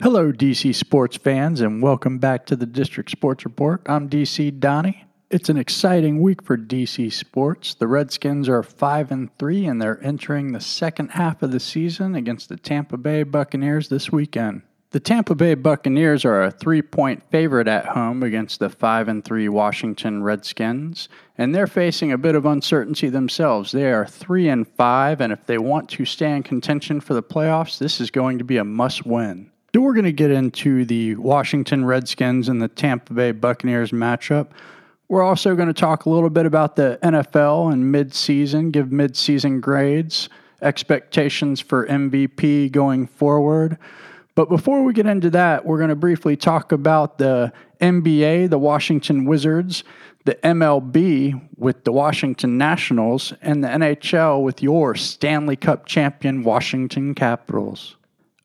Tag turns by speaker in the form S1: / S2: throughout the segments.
S1: Hello, DC sports fans, and welcome back to the District Sports Report. I'm DC Donnie. It's an exciting week for DC sports. The Redskins are 5 and 3 and they're entering the second half of the season against the Tampa Bay Buccaneers this weekend. The Tampa Bay Buccaneers are a 3-point favorite at home against the 5 and 3 Washington Redskins, and they're facing a bit of uncertainty themselves. They are 3 and 5 and if they want to stay in contention for the playoffs, this is going to be a must-win. We're going to get into the Washington Redskins and the Tampa Bay Buccaneers matchup. We're also going to talk a little bit about the NFL and midseason, give midseason grades, expectations for MVP going forward. But before we get into that, we're going to briefly talk about the NBA, the Washington Wizards, the MLB with the Washington Nationals, and the NHL with your Stanley Cup champion Washington Capitals.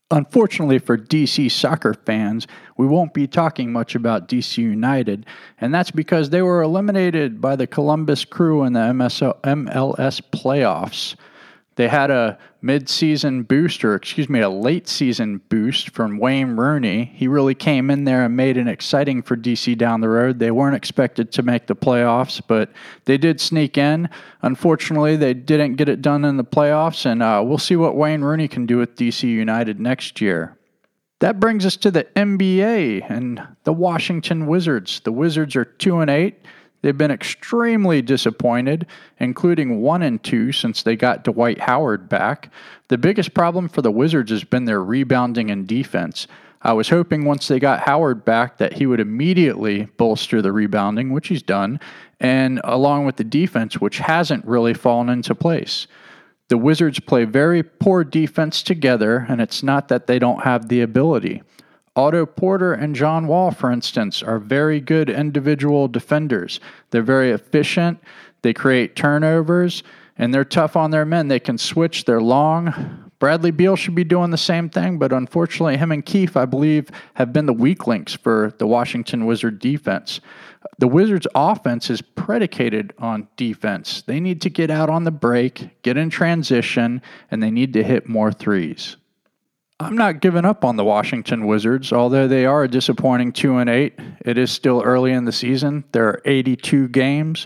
S1: Unfortunately for DC soccer fans, we won't be talking much about DC United, and that's because they were eliminated by the Columbus Crew in the MSO, MLS playoffs. They had a mid-season boost, or excuse me, a late-season boost from Wayne Rooney. He really came in there and made it exciting for DC down the road. They weren't expected to make the playoffs, but they did sneak in. Unfortunately, they didn't get it done in the playoffs, and uh, we'll see what Wayne Rooney can do with DC United next year. That brings us to the NBA and the Washington Wizards. The Wizards are two and eight. They've been extremely disappointed, including one and two since they got Dwight Howard back. The biggest problem for the Wizards has been their rebounding and defense. I was hoping once they got Howard back that he would immediately bolster the rebounding, which he's done, and along with the defense, which hasn't really fallen into place. The Wizards play very poor defense together, and it's not that they don't have the ability. Otto Porter and John Wall, for instance, are very good individual defenders. They're very efficient, they create turnovers, and they're tough on their men. They can switch, they're long. Bradley Beal should be doing the same thing, but unfortunately, him and Keith, I believe, have been the weak links for the Washington Wizard defense. The Wizards' offense is predicated on defense. They need to get out on the break, get in transition, and they need to hit more threes. I'm not giving up on the Washington Wizards, although they are a disappointing 2 and 8. It is still early in the season. There are 82 games.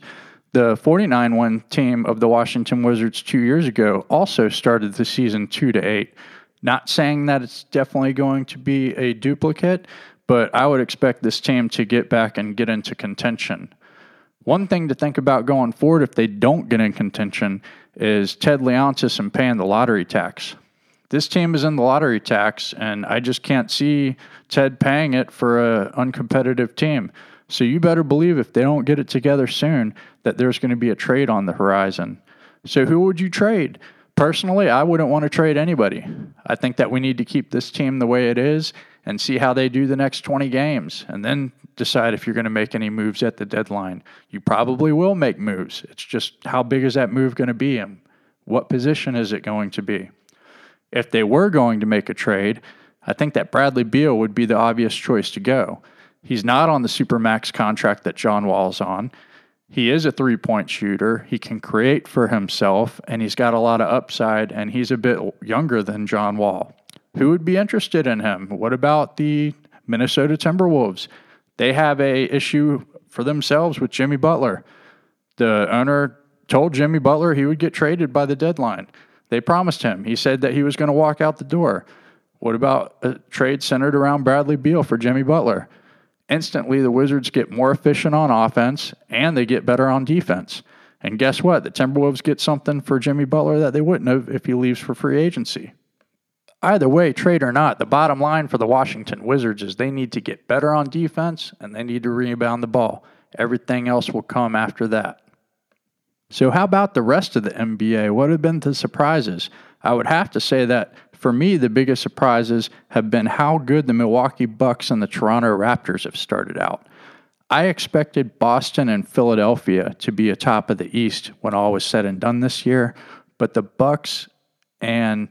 S1: The 49 win team of the Washington Wizards 2 years ago also started the season 2 to 8. Not saying that it's definitely going to be a duplicate, but I would expect this team to get back and get into contention. One thing to think about going forward if they don't get in contention is Ted Leonsis and paying the lottery tax this team is in the lottery tax, and I just can't see Ted paying it for an uncompetitive team. So you better believe if they don't get it together soon, that there's going to be a trade on the horizon. So who would you trade? Personally, I wouldn't want to trade anybody. I think that we need to keep this team the way it is and see how they do the next 20 games and then decide if you're going to make any moves at the deadline. You probably will make moves. It's just how big is that move going to be and what position is it going to be? If they were going to make a trade, I think that Bradley Beal would be the obvious choice to go. He's not on the Supermax contract that John Wall's on. He is a three point shooter. He can create for himself, and he's got a lot of upside, and he's a bit younger than John Wall. Who would be interested in him? What about the Minnesota Timberwolves? They have a issue for themselves with Jimmy Butler. The owner told Jimmy Butler he would get traded by the deadline. They promised him. He said that he was going to walk out the door. What about a trade centered around Bradley Beal for Jimmy Butler? Instantly, the Wizards get more efficient on offense and they get better on defense. And guess what? The Timberwolves get something for Jimmy Butler that they wouldn't have if he leaves for free agency. Either way, trade or not, the bottom line for the Washington Wizards is they need to get better on defense and they need to rebound the ball. Everything else will come after that. So, how about the rest of the NBA? What have been the surprises? I would have to say that for me, the biggest surprises have been how good the Milwaukee Bucks and the Toronto Raptors have started out. I expected Boston and Philadelphia to be atop of the East when all was said and done this year, but the Bucks and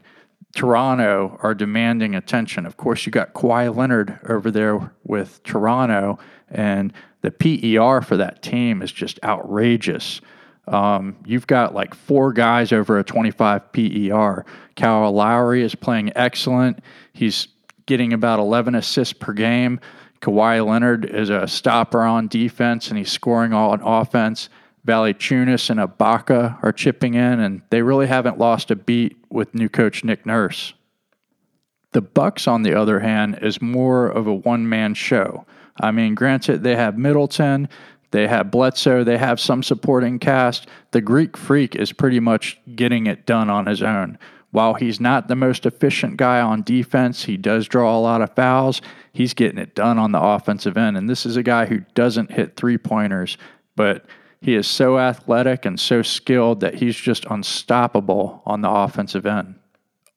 S1: Toronto are demanding attention. Of course, you got Kawhi Leonard over there with Toronto, and the PER for that team is just outrageous. Um, you've got like four guys over a 25 PER. Kyle Lowry is playing excellent. He's getting about 11 assists per game. Kawhi Leonard is a stopper on defense, and he's scoring all on offense. Valanciunas and Ibaka are chipping in, and they really haven't lost a beat with new coach Nick Nurse. The Bucks, on the other hand, is more of a one-man show. I mean, granted, they have Middleton, they have Bledsoe, they have some supporting cast. The Greek Freak is pretty much getting it done on his own. While he's not the most efficient guy on defense, he does draw a lot of fouls. He's getting it done on the offensive end. And this is a guy who doesn't hit three pointers, but he is so athletic and so skilled that he's just unstoppable on the offensive end.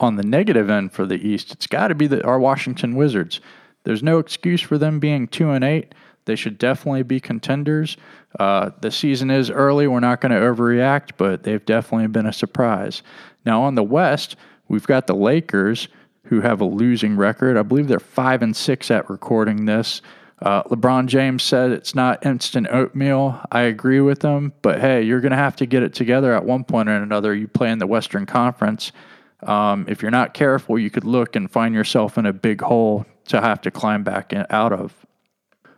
S1: On the negative end for the East, it's got to be the, our Washington Wizards. There's no excuse for them being two and eight. They should definitely be contenders. Uh, the season is early. We're not going to overreact, but they've definitely been a surprise. Now on the West, we've got the Lakers who have a losing record. I believe they're five and six at recording this. Uh, LeBron James said it's not instant oatmeal. I agree with him, but hey, you're going to have to get it together at one point or another. You play in the Western Conference. Um, if you're not careful, you could look and find yourself in a big hole to have to climb back in, out of.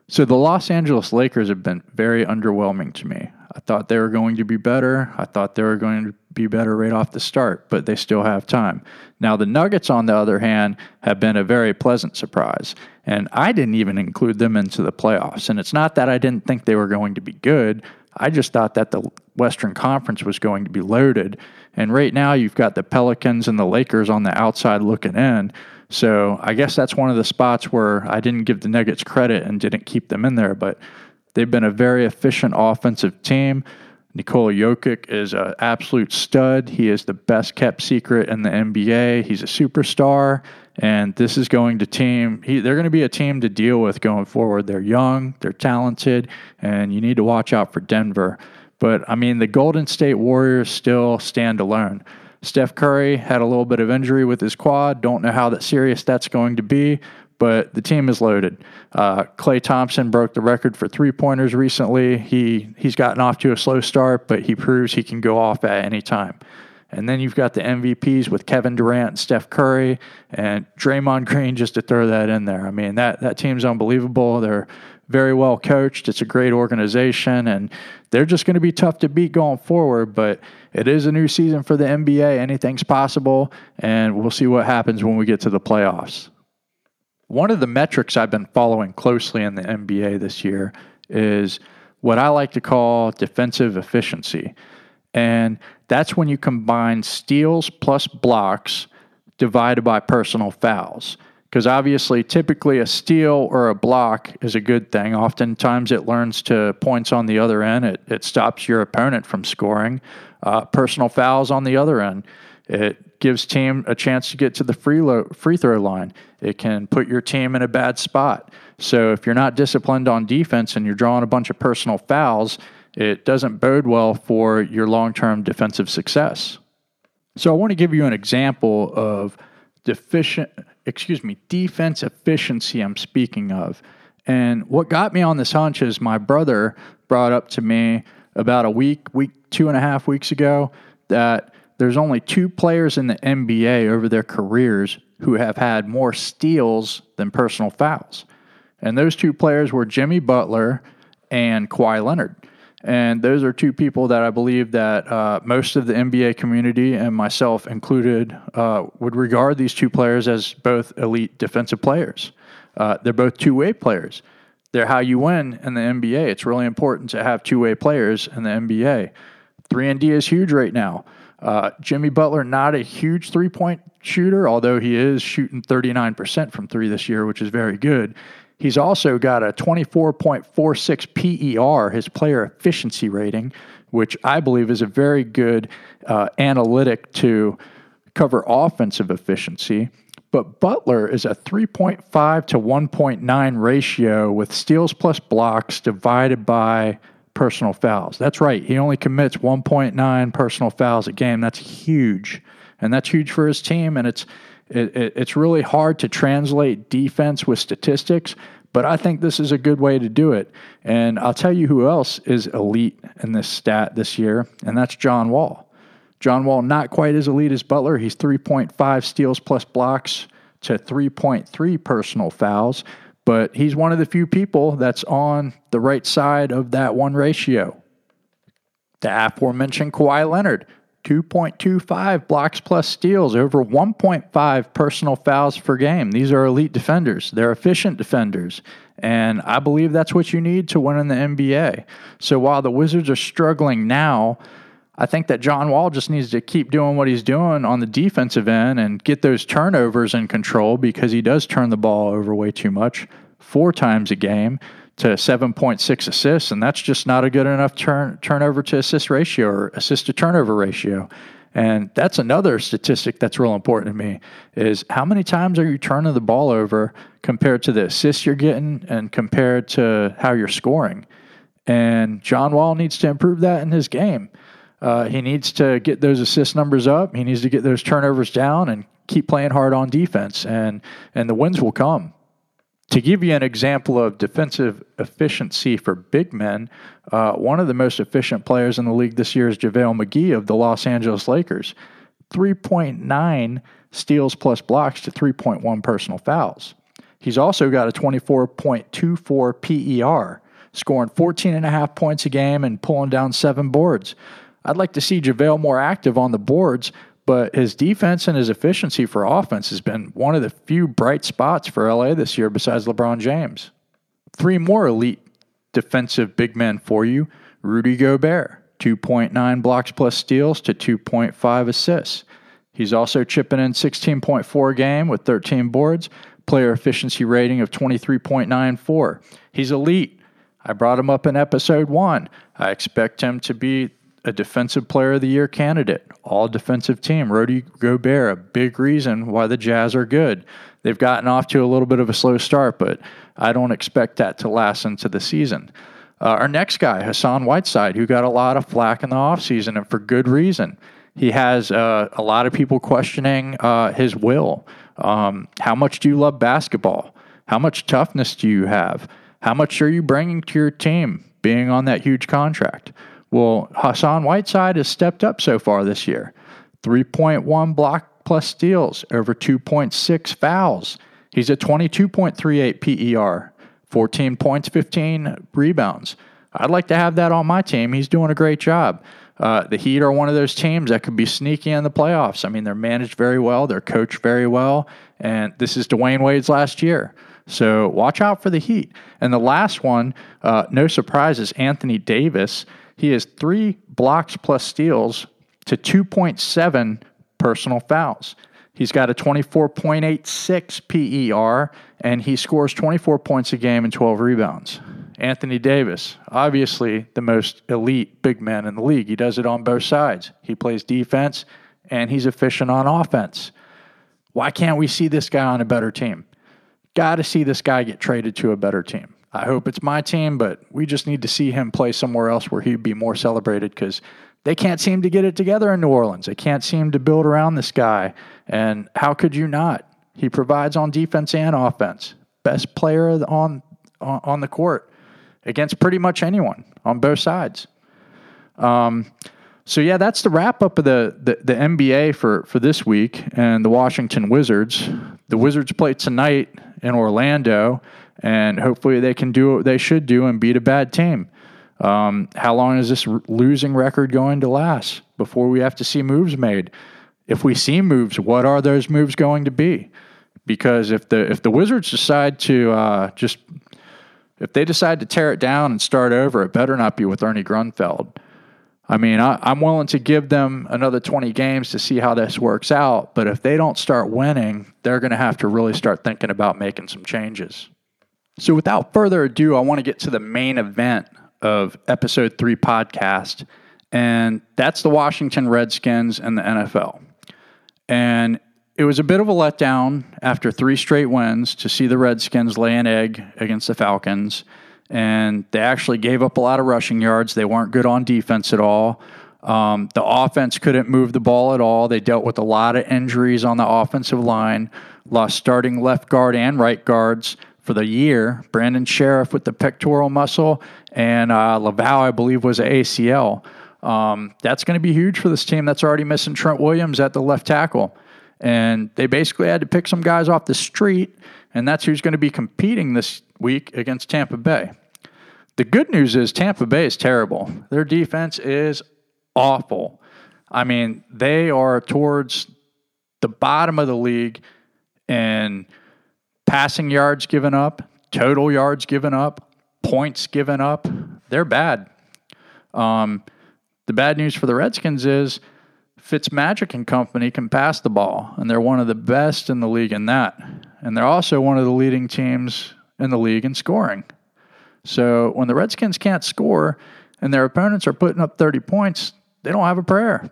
S1: So the Los Angeles Lakers have been very underwhelming to me. I thought they were going to be better. I thought they were going to be better right off the start, but they still have time. Now, the Nuggets, on the other hand, have been a very pleasant surprise, and I didn't even include them into the playoffs. And it's not that I didn't think they were going to be good, I just thought that the Western Conference was going to be loaded. And right now, you've got the Pelicans and the Lakers on the outside looking in. So I guess that's one of the spots where I didn't give the Nuggets credit and didn't keep them in there. But they've been a very efficient offensive team. Nikola Jokic is an absolute stud. He is the best kept secret in the NBA. He's a superstar, and this is going to team. He, they're going to be a team to deal with going forward. They're young, they're talented, and you need to watch out for Denver. But I mean, the Golden State Warriors still stand alone. Steph Curry had a little bit of injury with his quad. Don't know how that serious that's going to be, but the team is loaded. Uh, Klay Thompson broke the record for three pointers recently. He he's gotten off to a slow start, but he proves he can go off at any time. And then you've got the MVPs with Kevin Durant and Steph Curry and Draymond Green, just to throw that in there. I mean, that, that team's unbelievable. They're very well coached. It's a great organization, and they're just going to be tough to beat going forward. But it is a new season for the NBA. Anything's possible, and we'll see what happens when we get to the playoffs. One of the metrics I've been following closely in the NBA this year is what I like to call defensive efficiency. And that's when you combine steals plus blocks divided by personal fouls. Because obviously, typically a steal or a block is a good thing. Oftentimes, it learns to points on the other end. It, it stops your opponent from scoring. Uh, personal fouls on the other end. It gives team a chance to get to the free lo- free throw line. It can put your team in a bad spot. So if you're not disciplined on defense and you're drawing a bunch of personal fouls, it doesn't bode well for your long-term defensive success. So I want to give you an example of deficient excuse me, defense efficiency I'm speaking of. And what got me on this hunch is my brother brought up to me about a week, week, two and a half weeks ago that there's only two players in the NBA over their careers who have had more steals than personal fouls. And those two players were Jimmy Butler and Kawhi Leonard. And those are two people that I believe that uh, most of the NBA community and myself included uh, would regard these two players as both elite defensive players. Uh, they're both two way players. They're how you win in the NBA. It's really important to have two way players in the NBA. 3 and D is huge right now. Uh, Jimmy Butler, not a huge three point shooter, although he is shooting 39% from three this year, which is very good. He's also got a 24.46 PER, his player efficiency rating, which I believe is a very good uh, analytic to cover offensive efficiency. But Butler is a 3.5 to 1.9 ratio with steals plus blocks divided by personal fouls. That's right. He only commits 1.9 personal fouls a game. That's huge. And that's huge for his team. And it's it, it, it's really hard to translate defense with statistics, but I think this is a good way to do it. And I'll tell you who else is elite in this stat this year, and that's John Wall. John Wall, not quite as elite as Butler. He's 3.5 steals plus blocks to 3.3 personal fouls, but he's one of the few people that's on the right side of that one ratio. The aforementioned Kawhi Leonard, 2.25 blocks plus steals, over 1.5 personal fouls per game. These are elite defenders. They're efficient defenders. And I believe that's what you need to win in the NBA. So while the Wizards are struggling now, I think that John Wall just needs to keep doing what he's doing on the defensive end and get those turnovers in control because he does turn the ball over way too much, four times a game to 7.6 assists, and that's just not a good enough turn turnover to assist ratio or assist to turnover ratio. And that's another statistic that's real important to me is how many times are you turning the ball over compared to the assists you're getting and compared to how you're scoring. And John Wall needs to improve that in his game. Uh, he needs to get those assist numbers up. He needs to get those turnovers down and keep playing hard on defense, and and the wins will come. To give you an example of defensive efficiency for big men, uh, one of the most efficient players in the league this year is JaVale McGee of the Los Angeles Lakers. 3.9 steals plus blocks to 3.1 personal fouls. He's also got a 24.24 PER, scoring 14 and a half points a game and pulling down seven boards. I'd like to see JaVale more active on the boards, but his defense and his efficiency for offense has been one of the few bright spots for LA this year besides LeBron James. Three more elite defensive big men for you Rudy Gobert, 2.9 blocks plus steals to 2.5 assists. He's also chipping in 16.4 a game with 13 boards, player efficiency rating of 23.94. He's elite. I brought him up in episode one. I expect him to be a defensive player of the year candidate, all defensive team. Rudy Gobert, a big reason why the Jazz are good. They've gotten off to a little bit of a slow start, but I don't expect that to last into the season. Uh, our next guy, Hassan Whiteside, who got a lot of flack in the offseason and for good reason. He has uh, a lot of people questioning uh, his will. Um, how much do you love basketball? How much toughness do you have? How much are you bringing to your team being on that huge contract? Well, Hassan Whiteside has stepped up so far this year 3.1 block plus steals, over 2.6 fouls. He's at 22.38 PER, 14 points, 15 rebounds. I'd like to have that on my team. He's doing a great job. Uh, the Heat are one of those teams that could be sneaky in the playoffs. I mean, they're managed very well, they're coached very well, and this is Dwyane Wade's last year. So watch out for the Heat. And the last one, uh, no surprises, Anthony Davis. He has three blocks plus steals to 2.7 personal fouls. He's got a 24.86 PER, and he scores 24 points a game and 12 rebounds. Anthony Davis, obviously the most elite big man in the league. He does it on both sides. He plays defense and he's efficient on offense. Why can't we see this guy on a better team? Got to see this guy get traded to a better team. I hope it's my team, but we just need to see him play somewhere else where he'd be more celebrated because they can't seem to get it together in New Orleans. They can't seem to build around this guy. And how could you not? He provides on defense and offense. Best player on on the court against pretty much anyone on both sides. Um, so yeah, that's the wrap up of the, the, the NBA for for this week and the Washington Wizards. The Wizards play tonight in Orlando and hopefully they can do what they should do and beat a bad team. Um, how long is this losing record going to last before we have to see moves made? If we see moves, what are those moves going to be? Because if the if the Wizards decide to uh, just if they decide to tear it down and start over, it better not be with Ernie Grunfeld. I mean, I, am willing to give them another 20 games to see how this works out. But if they don't start winning, they're going to have to really start thinking about making some changes. So, without further ado, I want to get to the main event of episode three podcast, and that's the Washington Redskins and the NFL. And it was a bit of a letdown after three straight wins to see the Redskins lay an egg against the Falcons. And they actually gave up a lot of rushing yards. They weren't good on defense at all. Um, the offense couldn't move the ball at all. They dealt with a lot of injuries on the offensive line, lost starting left guard and right guards for the year. Brandon Scherff with the pectoral muscle, and uh, Lauvao, I believe, was an ACL. Um, that's going to be huge for this team that's already missing Trent Williams at the left tackle. And they basically had to pick some guys off the street, and that's who's going to be competing this week against Tampa Bay. The good news is Tampa Bay is terrible. Their defense is awful. I mean, they are towards the bottom of the league in passing yards given up, total yards given up, points given up. They're bad. Um, the bad news for the Redskins is Fitzmagic and company can pass the ball, and they're one of the best in the league in that. And they're also one of the leading teams in the league in scoring. So when the Redskins can't score and their opponents are putting up 30 points, they don't have a prayer.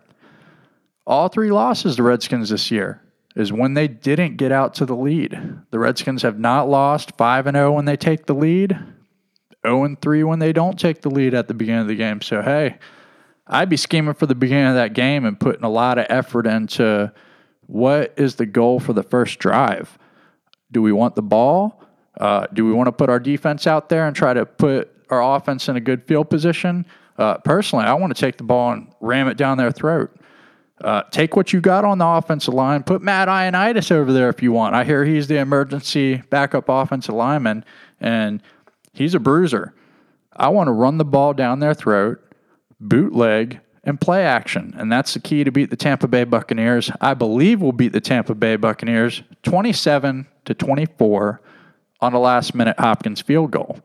S1: All three losses the Redskins this year is when they didn't get out to the lead. The Redskins have not lost 5 and 0 when they take the lead, 0 and 3 when they don't take the lead at the beginning of the game. So hey, I'd be scheming for the beginning of that game and putting a lot of effort into what is the goal for the first drive. Do we want the ball? Uh, do we want to put our defense out there and try to put our offense in a good field position? Uh, personally, I want to take the ball and ram it down their throat. Uh, take what you got on the offensive line. Put Matt Ioannidis over there if you want. I hear he's the emergency backup offensive lineman, and he's a bruiser. I want to run the ball down their throat bootleg, and play action. And that's the key to beat the Tampa Bay Buccaneers. I believe we'll beat the Tampa Bay Buccaneers 27 to 24 on a last minute Hopkins field goal.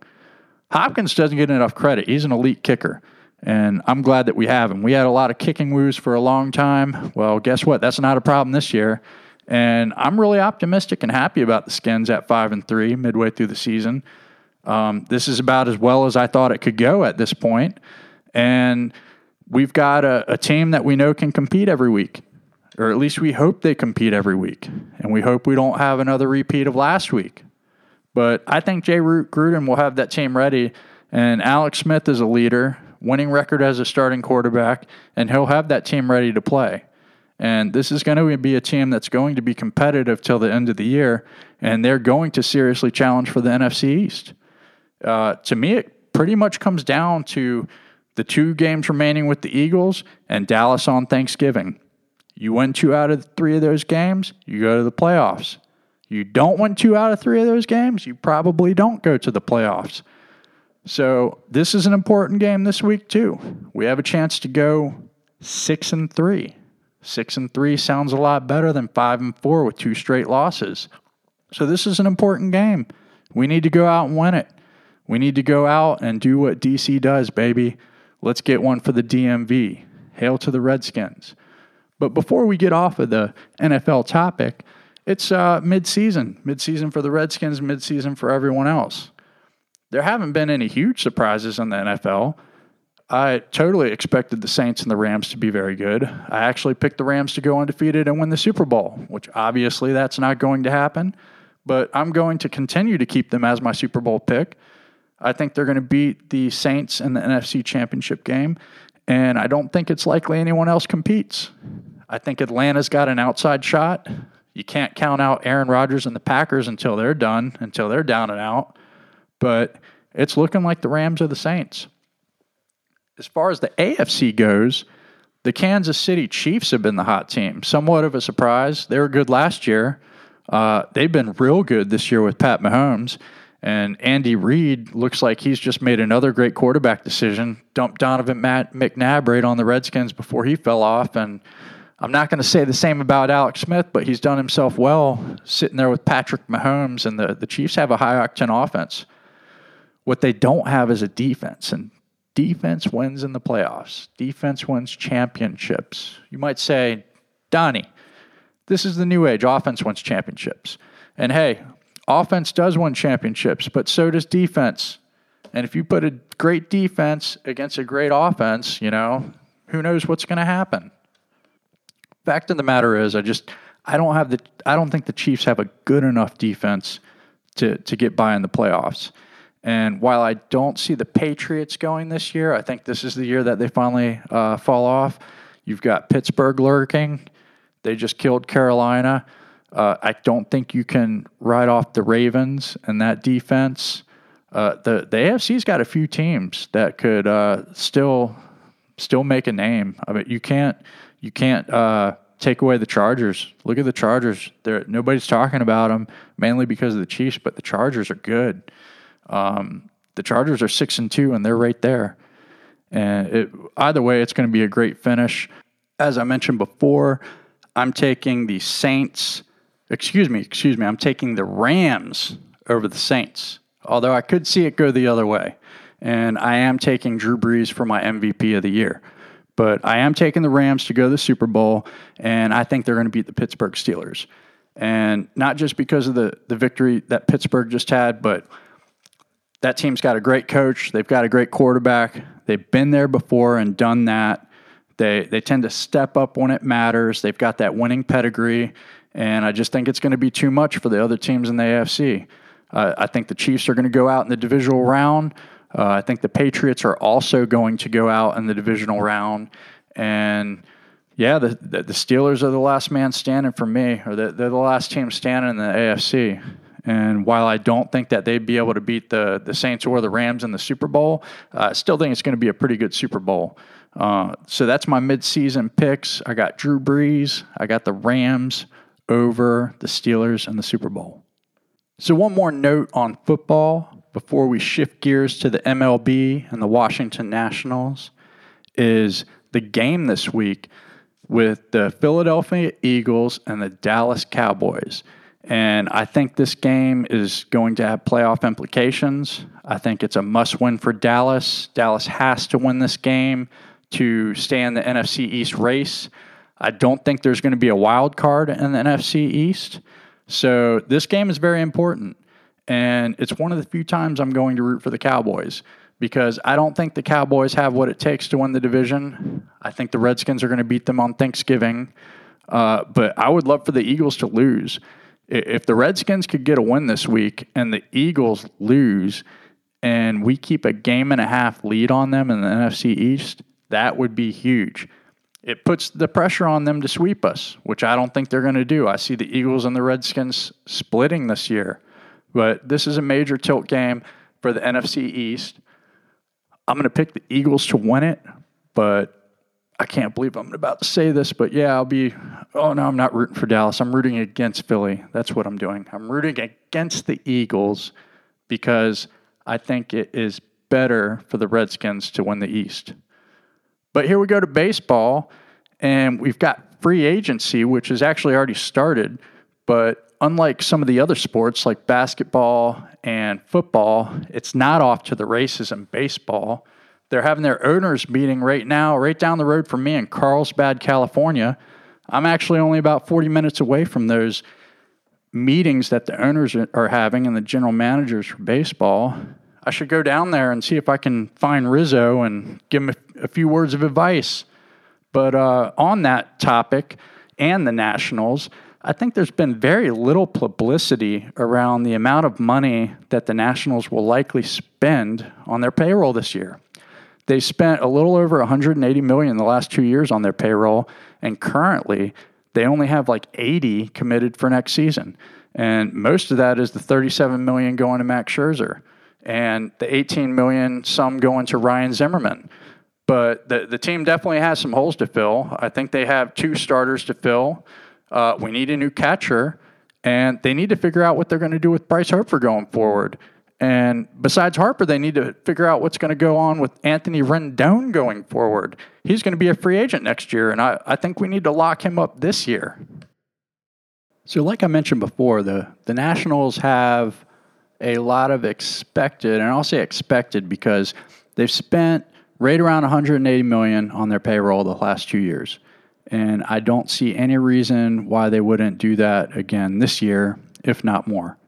S1: Hopkins doesn't get enough credit. He's an elite kicker. And I'm glad that we have him. We had a lot of kicking woos for a long time. Well, guess what? That's not a problem this year. And I'm really optimistic and happy about the Skins at five and three midway through the season. Um, this is about as well as I thought it could go at this point. And we've got a, a team that we know can compete every week, or at least we hope they compete every week. And we hope we don't have another repeat of last week. But I think Jay Gruden will have that team ready. And Alex Smith is a leader, winning record as a starting quarterback, and he'll have that team ready to play. And this is going to be a team that's going to be competitive till the end of the year, and they're going to seriously challenge for the NFC East. Uh, to me, it pretty much comes down to the two games remaining with the Eagles, and Dallas on Thanksgiving. You win two out of three of those games, you go to the playoffs. You don't win two out of three of those games, you probably don't go to the playoffs. So this is an important game this week too. We have a chance to go six and three. Six and three sounds a lot better than five and four with two straight losses. So this is an important game. We need to go out and win it. We need to go out and do what DC does, baby. Let's get one for the DMV. Hail to the Redskins. But before we get off of the NFL topic, it's uh, mid-season, mid-season for the Redskins, mid-season for everyone else. There haven't been any huge surprises in the NFL. I totally expected the Saints and the Rams to be very good. I actually picked the Rams to go undefeated and win the Super Bowl, which obviously that's not going to happen. But I'm going to continue to keep them as my Super Bowl pick I think they're going to beat the Saints in the NFC Championship game, and I don't think it's likely anyone else competes. I think Atlanta's got an outside shot. You can't count out Aaron Rodgers and the Packers until they're done, until they're down and out. But it's looking like the Rams or the Saints. As far as the AFC goes, the Kansas City Chiefs have been the hot team. Somewhat of a surprise. They were good last year. Uh, they've been real good this year with Pat Mahomes. And Andy Reid looks like he's just made another great quarterback decision. Dumped Donovan Matt McNabb right on the Redskins before he fell off. And I'm not going to say the same about Alex Smith, but he's done himself well sitting there with Patrick Mahomes. And the, the Chiefs have a high octane offense. What they don't have is a defense. And defense wins in the playoffs, defense wins championships. You might say, Donnie, this is the new age. Offense wins championships. And hey, offense does win championships, but so does defense. And if you put a great defense against a great offense, you know, who knows what's going to happen? Fact of the matter is, I just I don't have the I don't think the Chiefs have a good enough defense to to get by in the playoffs. And while I don't see the Patriots going this year, I think this is the year that they finally uh, fall off. You've got Pittsburgh lurking. They just killed Carolina. Uh, I don't think you can ride off the Ravens and that defense. Uh, the the AFC's got a few teams that could uh, still still make a name. I mean, you can't you can't uh, take away the Chargers. Look at the Chargers. They're, nobody's talking about them mainly because of the Chiefs, but the Chargers are good. Um, the Chargers are six and two, and they're right there. And it, either way, it's going to be a great finish. As I mentioned before, I'm taking the Saints. Excuse me, excuse me. I'm taking the Rams over the Saints. Although I could see it go the other way, and I am taking Drew Brees for my MVP of the year. But I am taking the Rams to go to the Super Bowl, and I think they're going to beat the Pittsburgh Steelers. And not just because of the, the victory that Pittsburgh just had, but that team's got a great coach. They've got a great quarterback. They've been there before and done that. They, they tend to step up when it matters. They've got that winning pedigree. And I just think it's going to be too much for the other teams in the AFC. Uh, I think the Chiefs are going to go out in the divisional round. Uh, I think the Patriots are also going to go out in the divisional round. And yeah, the, the, Steelers are the last man standing for me, or the, they're the last team standing in the AFC. And while I don't think that they'd be able to beat the, the Saints or the Rams in the Super Bowl, uh, I still think it's going to be a pretty good Super Bowl. Uh, so that's my midseason picks. I got Drew Brees, I got the Rams over the Steelers in the Super Bowl. So, one more note on football before we shift gears to the MLB and the Washington Nationals is the game this week with the Philadelphia Eagles and the Dallas Cowboys. And I think this game is going to have playoff implications. I think it's a must win for Dallas. Dallas has to win this game to stay in the NFC East race. I don't think there's going to be a wild card in the NFC East. So this game is very important. And it's one of the few times I'm going to root for the Cowboys because I don't think the Cowboys have what it takes to win the division. I think the Redskins are going to beat them on Thanksgiving. Uh, but I would love for the Eagles to lose. If the Redskins could get a win this week and the Eagles lose and we keep a game and a half lead on them in the NFC East, that would be huge. It puts the pressure on them to sweep us, which I don't think they're going to do. I see the Eagles and the Redskins splitting this year. But this is a major tilt game for the NFC East. I'm going to pick the Eagles to win it, but I can't believe I'm about to say this, but yeah, I'll be. Oh no, I'm not rooting for Dallas. I'm rooting against Philly. That's what I'm doing. I'm rooting against the Eagles because I think it is better for the Redskins to win the East. But here we go to baseball, and we've got free agency, which has actually already started, but unlike some of the other sports like basketball and football, it's not off to the races in baseball. They're having their owners meeting right now, right down the road from me in Carlsbad, California. I'm actually only about 40 minutes away from those meetings that the owners are having and the general managers for baseball. I should go down there and see if I can find Rizzo and give him a, few words of advice. But uh, on that topic and the Nationals, I think there's been very little publicity around the amount of money that the Nationals will likely spend on their payroll this year. They spent a little over 180 million in the last 2 years on their payroll and currently they only have like 80 committed for next season. And most of that is the 37 million going to Max Scherzer and the 18 million some going to Ryan Zimmerman. But the, the team definitely has some holes to fill. I think they have two starters to fill. Uh, we need a new catcher, and they need to figure out what they're going to do with Bryce Harper going forward. And besides Harper, they need to figure out what's going to go on with Anthony Rendon going forward. He's going to be a free agent next year, and I, I think we need to lock him up this year. So, like I mentioned before, the, the Nationals have a lot of expected, and I'll say expected because they've spent right around 180 million on their payroll the last two years. And I don't see any reason why they wouldn't do that again this year, if not more.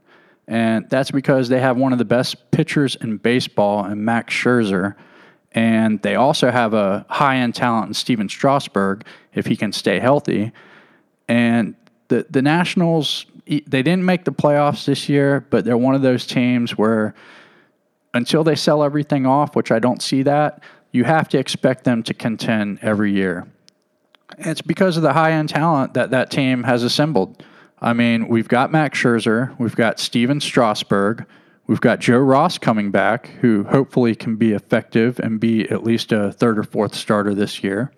S1: And that's because they have one of the best pitchers in baseball in Max Scherzer. And they also have a high end talent in Stephen Strasburg if he can stay healthy. And the, the Nationals, they didn't make the playoffs this year, but they're one of those teams where until they sell everything off, which I don't see that, you have to expect them to contend every year. It's because of the high end talent that that team has assembled. I mean, we've got Max Scherzer, we've got Stephen Strasburg, we've got Joe Ross coming back, who hopefully can be effective and be at least a third or fourth starter this year.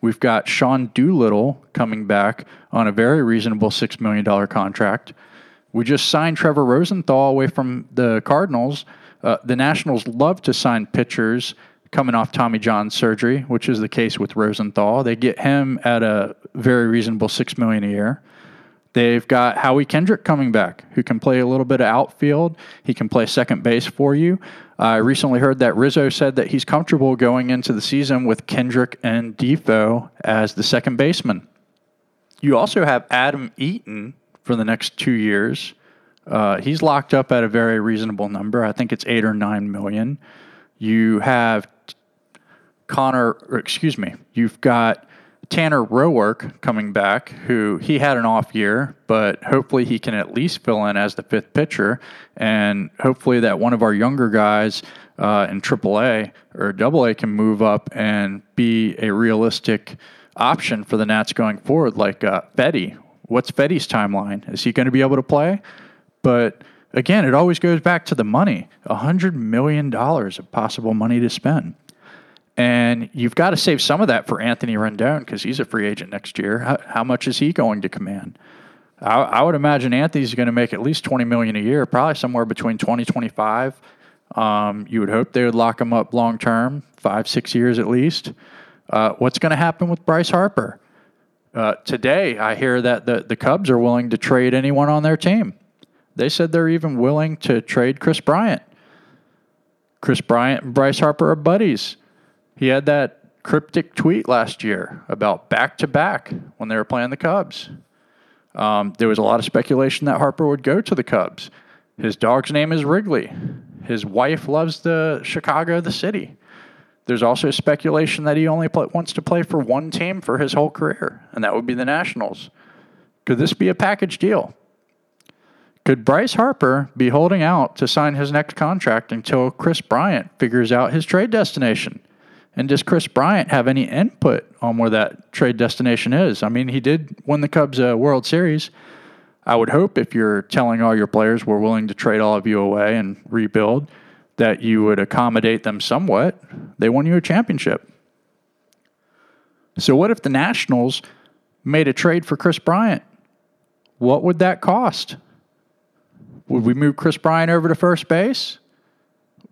S1: We've got Sean Doolittle coming back on a very reasonable $6 million contract. We just signed Trevor Rosenthal away from the Cardinals. Uh, the Nationals love to sign pitchers coming off Tommy John surgery, which is the case with Rosenthal. They get him at a very reasonable 6 million a year. They've got Howie Kendrick coming back, who can play a little bit of outfield. He can play second base for you. I recently heard that Rizzo said that he's comfortable going into the season with Kendrick and Difo as the second baseman. You also have Adam Eaton for the next two years. Uh, he's locked up at a very reasonable number. I think it's eight or nine million. You have Connor, or excuse me, you've got Tanner Roark coming back, who he had an off year, but hopefully he can at least fill in as the fifth pitcher, and hopefully that one of our younger guys uh, in AAA or AA can move up and be a realistic option for the Nats going forward, like uh, Fedde. What's Fedde's timeline? Is he going to be able to play? But again, it always goes back to the money $100 million of possible money to spend. And you've got to save some of that for Anthony Rendon because he's a free agent next year. How, how much is he going to command? I, I, would imagine Anthony's going to make at least twenty million a year, probably somewhere between 20, 25. Um, you would hope they would lock him up long term, five, six years at least. Uh, what's going to happen with Bryce Harper? Uh, today, I hear that the, the Cubs are willing to trade anyone on their team. They said they're even willing to trade Kris Bryant. Kris Bryant and Bryce Harper are buddies. He had that cryptic tweet last year about back to back when they were playing the Cubs. Um, there was a lot of speculation that Harper would go to the Cubs. His dog's name is Wrigley. His wife loves the Chicago, the city. There's also speculation that he only play, wants to play for one team for his whole career, and that would be the Nationals. Could this be a package deal? Could Bryce Harper be holding out to sign his next contract until Kris Bryant figures out his trade destination? And does Kris Bryant have any input on where that trade destination is? I mean, he did win the Cubs a World Series. I would hope if you're telling all your players we're willing to trade all of you away and rebuild, that you would accommodate them somewhat. They won you a championship. So, what if the Nationals made a trade for Kris Bryant? What would that cost? Would we move Kris Bryant over to first base?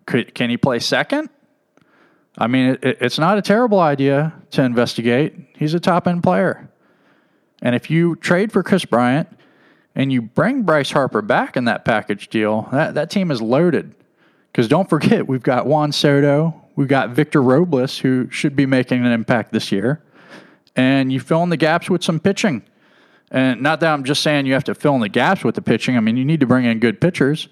S1: Could, can he play second? I mean, it, it's not a terrible idea to investigate. He's a top end player. And if you trade for Kris Bryant and you bring Bryce Harper back in that package deal, that, that team is loaded. Because don't forget, we've got Juan Soto, we've got Victor Robles, who should be making an impact this year. And you fill in the gaps with some pitching. And not that I'm just saying you have to fill in the gaps with the pitching. I mean, you need to bring in good pitchers.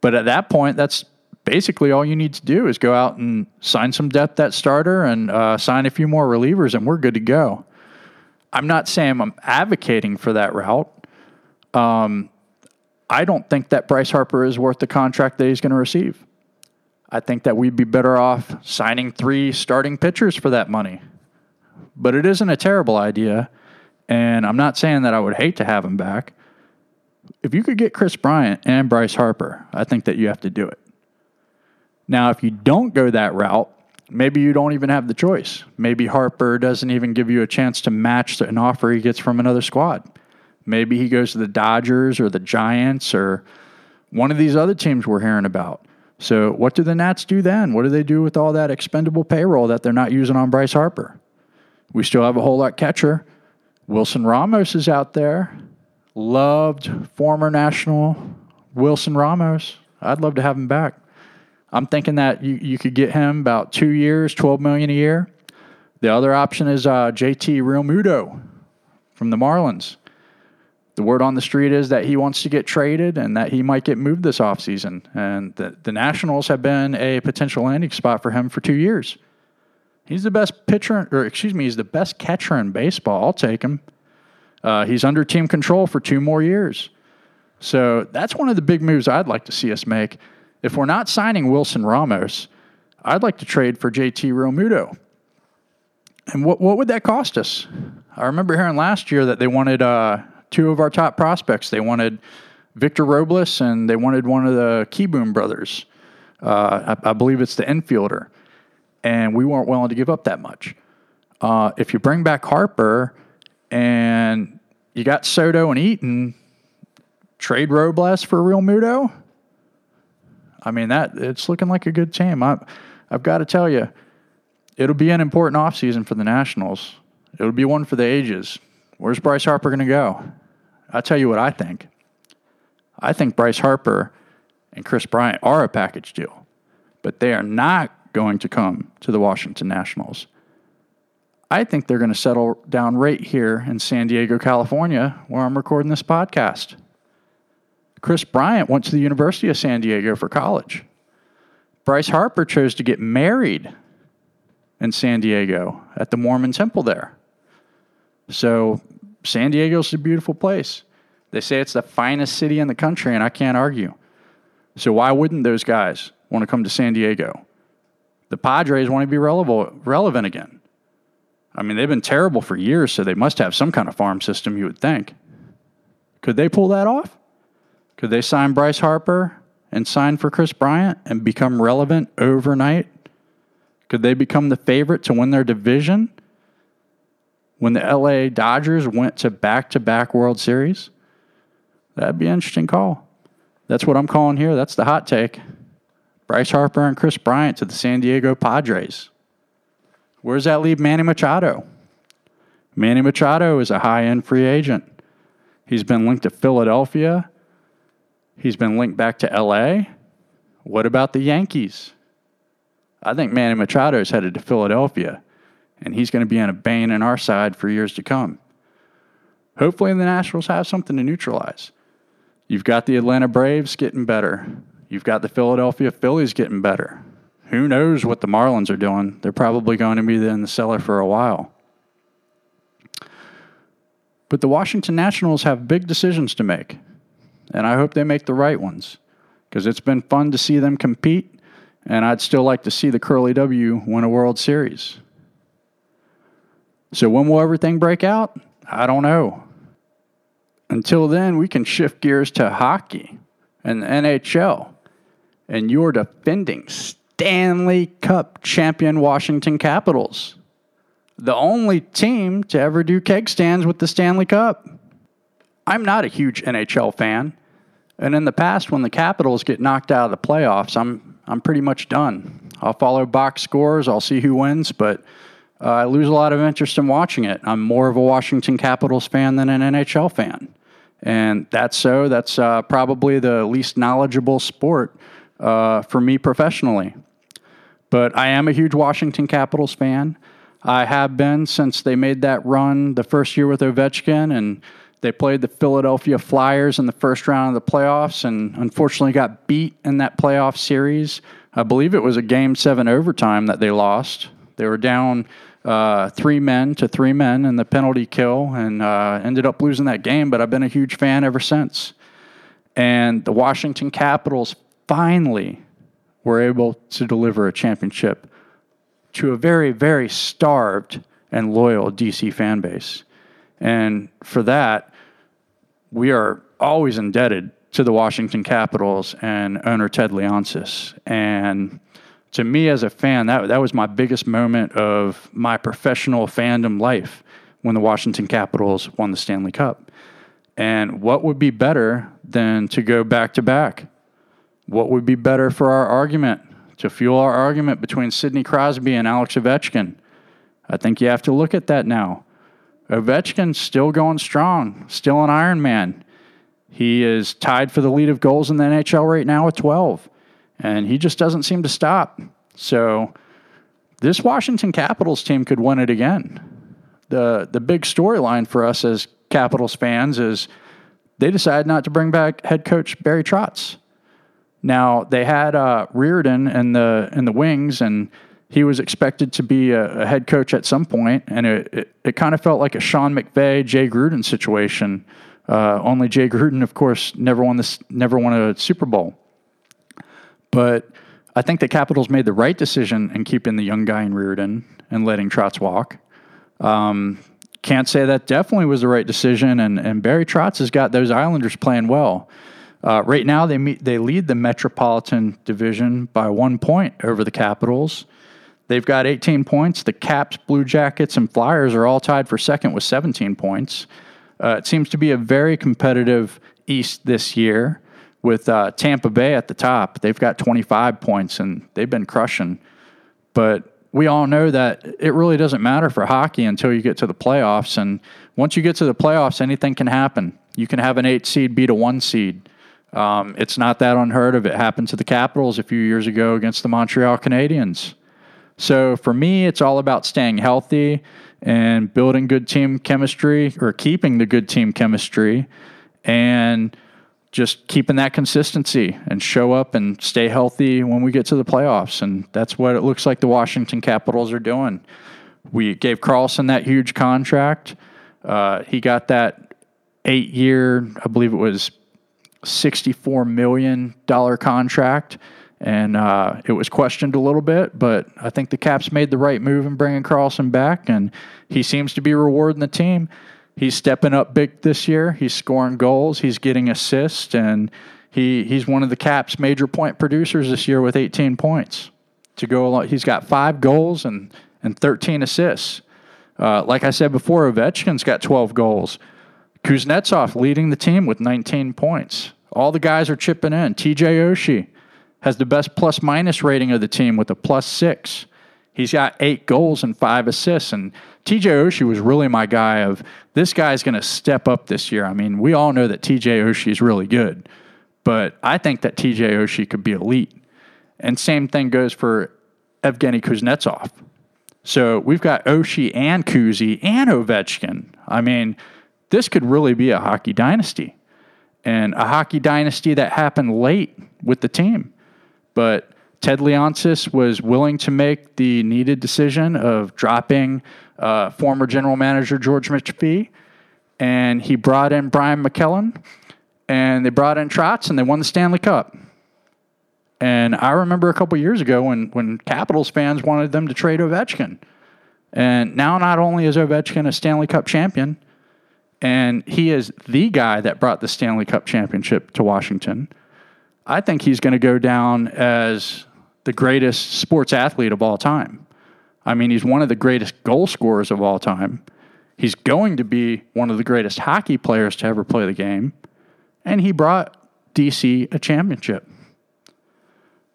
S1: But at that point, that's basically all you need to do is go out and sign some depth at starter and uh, sign a few more relievers, and we're good to go. I'm not saying I'm advocating for that route. Um, I don't think that Bryce Harper is worth the contract that he's going to receive. I think that we'd be better off signing three starting pitchers for that money. But it isn't a terrible idea. And I'm not saying that I would hate to have him back. If you could get Kris Bryant and Bryce Harper, I think that you have to do it. Now, if you don't go that route, maybe you don't even have the choice. Maybe Harper doesn't even give you a chance to match an offer he gets from another squad. Maybe he goes to the Dodgers or the Giants or one of these other teams we're hearing about. So, what do the Nats do then? What do they do with all that expendable payroll that they're not using on Bryce Harper? We still have a whole lot catcher. Wilson Ramos is out there. Loved former national Wilson Ramos. I'd love to have him back. I'm thinking that you, you could get him about two years, 12 million a year. The other option is uh, JT Realmuto from the Marlins. The word on the street is that he wants to get traded and that he might get moved this offseason. And the, the Nationals have been a potential landing spot for him for two years. He's the best pitcher, or excuse me, he's the best catcher in baseball. I'll take him. Uh, he's under team control for two more years. So that's one of the big moves I'd like to see us make. If we're not signing Wilson Ramos, I'd like to trade for JT Realmuto. And what, what would that cost us? I remember hearing last year that they wanted uh, two of our top prospects. They wanted Victor Robles and they wanted one of the Kieboom brothers. Uh, I, I, believe it's the infielder. And we weren't willing to give up that much. Uh, if you bring back Harper and you got Soto and Eaton, trade Robles for real Realmuto. I mean that it's looking like a good team. I, I've got to tell you, it'll be an important offseason for the Nationals. It'll be one for the ages. Where's Bryce Harper going to go? I'll tell you what I think. I think Bryce Harper and Kris Bryant are a package deal, but they are not going to come to the Washington Nationals. I think they're going to settle down right here in San Diego, California, where I'm recording this podcast. Kris Bryant went to the University of San Diego for college. Bryce Harper chose to get married in San Diego at the Mormon temple there. So, San Diego's a beautiful place. They say it's the finest city in the country, and I can't argue. So, why wouldn't those guys want to come to San Diego? The Padres want to be relevant, relevant again. I mean, they've been terrible for years, so they must have some kind of farm system, you would think. Could they pull that off? Could they sign Bryce Harper and sign for Kris Bryant and become relevant overnight? Could they become the favorite to win their division when the LA Dodgers went to back to back World Series? That'd be an interesting call. That's what I'm calling here. That's the hot take. Bryce Harper and Kris Bryant to the San Diego Padres. Where does that leave Manny Machado? Manny Machado is a high end free agent. He's been linked to Philadelphia. He's been linked back to LA. What about the Yankees? I think Manny Machado is headed to Philadelphia, and he's going to be on a bane in our side for years to come. Hopefully, the Nationals have something to neutralize. You've got the Atlanta Braves getting better. You've got the Philadelphia Phillies getting better. Who knows what the Marlins are doing? They're probably going to be in the cellar for a while. But the Washington Nationals have big decisions to make, and I hope they make the right ones because it's been fun to see them compete, and I'd still like to see the Curly W win a World Series. So, when will everything break out? I don't know. Until then, we can shift gears to hockey and the NHL and your defending Stanley Cup champion Washington Capitals, the only team to ever do keg stands with the Stanley Cup. I'm not a huge NHL fan, and in the past, when the Capitals get knocked out of the playoffs, I'm I'm pretty much done. I'll follow box scores, I'll see who wins, but uh, I lose a lot of interest in watching it. I'm more of a Washington Capitals fan than an NHL fan, and that's so. That's uh, probably the least knowledgeable sport uh, for me professionally. But I am a huge Washington Capitals fan. I have been since they made that run the first year with Ovechkin, and they played the Philadelphia Flyers in the first round of the playoffs, and unfortunately got beat in that playoff series. I believe it was a game seven overtime that they lost. They were down uh, three men to three men in the penalty kill and uh, ended up losing that game, but I've been a huge fan ever since. And the Washington Capitals finally were able to deliver a championship to a very, very starved and loyal DC fan base. And for that, we are always indebted to the Washington Capitals and owner Ted Leonsis. And to me as a fan, that, that was my biggest moment of my professional fandom life when the Washington Capitals won the Stanley Cup. And what would be better than to go back to back what would be better for our argument to fuel our argument between Sidney Crosby and Alex Ovechkin? I think you have to look at that now. Ovechkin's still going strong, still an Iron Man. He is tied for the lead of goals in the NHL right now with 12, and he just doesn't seem to stop. So, this Washington Capitals team could win it again. The, the big storyline for us as Capitals fans is they decided not to bring back head coach Barry Trotz. Now they had uh, Reirden in the in the wings, and he was expected to be a, a head coach at some point, and it, it, it kind of felt like a Sean McVay, Jay Gruden situation. Uh, only Jay Gruden, of course, never won this, never won a Super Bowl. But I think the Capitals made the right decision in keeping the young guy in Reirden and letting Trotz walk. Um, can't say that definitely was the right decision, and, and Barry Trotz has got those Islanders playing well. Uh, right now, they meet, they lead the Metropolitan Division by one point over the Capitals. They've got 18 points. The Caps, Blue Jackets, and Flyers are all tied for second with 17 points. Uh, it seems to be a very competitive East this year with uh, Tampa Bay at the top. They've got 25 points and they've been crushing. But we all know that it really doesn't matter for hockey until you get to the playoffs. And once you get to the playoffs, anything can happen. You can have an eight seed beat a one seed. Um, it's not that unheard of. It happened to the Capitals a few years ago against the Montreal Canadiens. So for me, it's all about staying healthy and building good team chemistry or keeping the good team chemistry and just keeping that consistency and show up and stay healthy when we get to the playoffs. And that's what it looks like the Washington Capitals are doing. We gave Carlson that huge contract. Uh, he got that eight year, I believe it was $64 million contract. And uh, it was questioned a little bit, but I think the Caps made the right move in bringing Carlson back, and he seems to be rewarding the team. He's stepping up big this year. He's scoring goals. He's getting assists, and he he's one of the Caps' major point producers this year with 18 points. To go along, he's got five goals and and 13 assists. Uh, like I said before, Ovechkin's got 12 goals. Kuznetsov leading the team with 19 points. All the guys are chipping in. TJ Oshie has the best plus minus rating of the team with a plus six. He's got eight goals and five assists. And TJ Oshie was really my guy of this guy's going to step up this year. I mean, we all know that TJ Oshie is really good, but I think that TJ Oshie could be elite. And same thing goes for Evgeny Kuznetsov. So we've got Oshie and Kuzi and Ovechkin. I mean, this could really be a hockey dynasty and a hockey dynasty that happened late with the team. But Ted Leonsis was willing to make the needed decision of dropping uh, former general manager George McPhee, and he brought in Brian MacLellan, and they brought in Trotz, and they won the Stanley Cup. And I remember a couple years ago when when Capitals fans wanted them to trade Ovechkin, and now not only is Ovechkin a Stanley Cup champion, and he is the guy that brought the Stanley Cup championship to Washington. I think he's going to go down as the greatest sports athlete of all time. I mean, he's one of the greatest goal scorers of all time. He's going to be one of the greatest hockey players to ever play the game. And he brought DC a championship.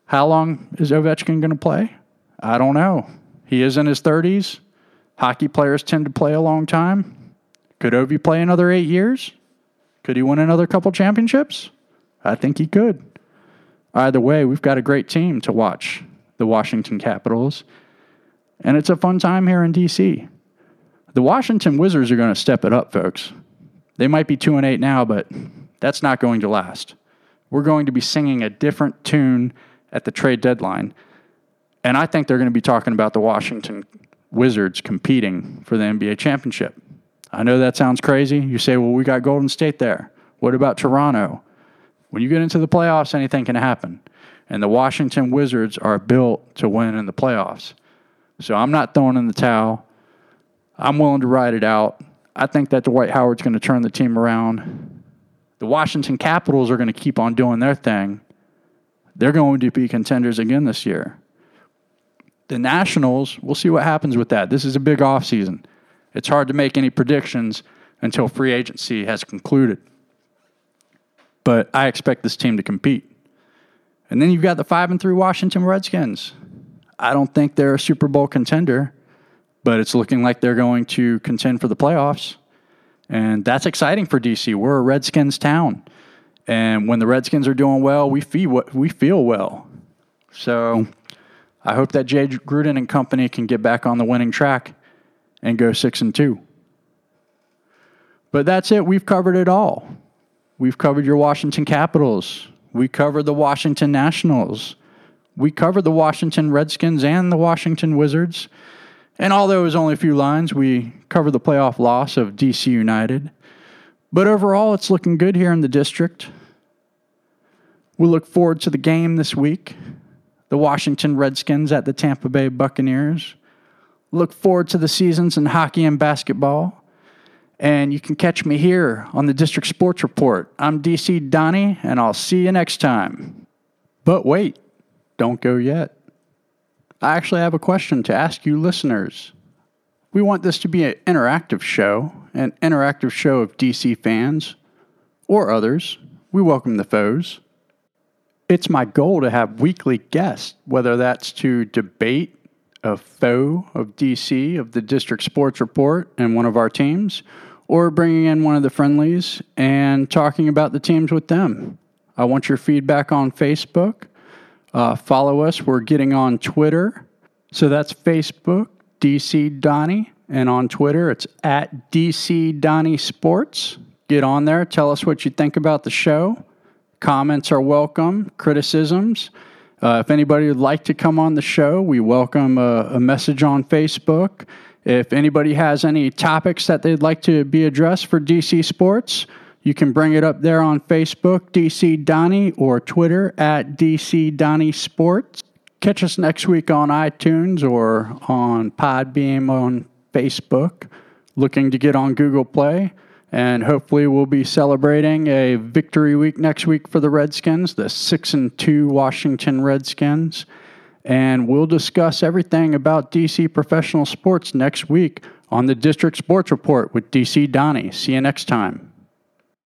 S1: How long is Ovechkin going to play? I don't know. He is in his 30s. Hockey players tend to play a long time. Could Ovi play another eight years? Could he win another couple championships? I think he could. Either way, we've got a great team to watch the Washington Capitals, and it's a fun time here in DC. The Washington Wizards are going to step it up, folks. They might be 2 and 8 now, but that's not going to last. We're going to be singing a different tune at the trade deadline. And I think they're going to be talking about the Washington Wizards competing for the NBA championship. I know that sounds crazy. You say, well, we got Golden State there. What about Toronto? When you get into the playoffs, anything can happen. And the Washington Wizards are built to win in the playoffs. So I'm not throwing in the towel. I'm willing to ride it out. I think that Dwight Howard's going to turn the team around. The Washington Capitals are going to keep on doing their thing. They're going to be contenders again this year. The Nationals, we'll see what happens with that. This is a big offseason. It's hard to make any predictions until free agency has concluded but I expect this team to compete. And then you've got the five and three Washington Redskins. I don't think they're a Super Bowl contender, but it's looking like they're going to contend for the playoffs. And that's exciting for DC. We're a Redskins town. And when the Redskins are doing well, we feel, we feel well. So I hope that Jay Gruden and company can get back on the winning track and go six and two. But that's it. We've covered it all. We've covered your Washington Capitals. We covered the Washington Nationals. We covered the Washington Redskins and the Washington Wizards. And although it was only a few lines, we covered the playoff loss of DC United. But overall, it's looking good here in the district. We look forward to the game this week. The Washington Redskins at the Tampa Bay Buccaneers. Look forward to the seasons in hockey and basketball. And you can catch me here on the District Sports Report. I'm DC Donnie, and I'll see you next time. But wait, don't go yet. I actually have a question to ask you listeners. We want this to be an interactive show, an interactive show of DC fans or others. We welcome the foes. It's my goal to have weekly guests, whether that's to debate a foe of DC, of the District Sports Report, and one of our teams, or bringing in one of the friendlies and talking about the teams with them. I want your feedback on Facebook. Uh, follow us. We're getting on Twitter. So that's Facebook, DC Donnie. And on Twitter, it's at DC Donnie Sports. Get on there. Tell us what you think about the show. Comments are welcome, criticisms. Uh, if anybody would like to come on the show, we welcome a, a message on Facebook. If anybody has any topics that they'd like to be addressed for DC Sports, you can bring it up there on Facebook, DC Donnie, or Twitter at DC Donnie Sports. Catch us next week on iTunes or on Podbean on Facebook. Looking to get on Google Play. And hopefully we'll be celebrating a victory week next week for the Redskins, the 6 and 2 Washington Redskins. And we'll discuss everything about DC professional sports next week on the District Sports Report with DC Donnie. See you next time.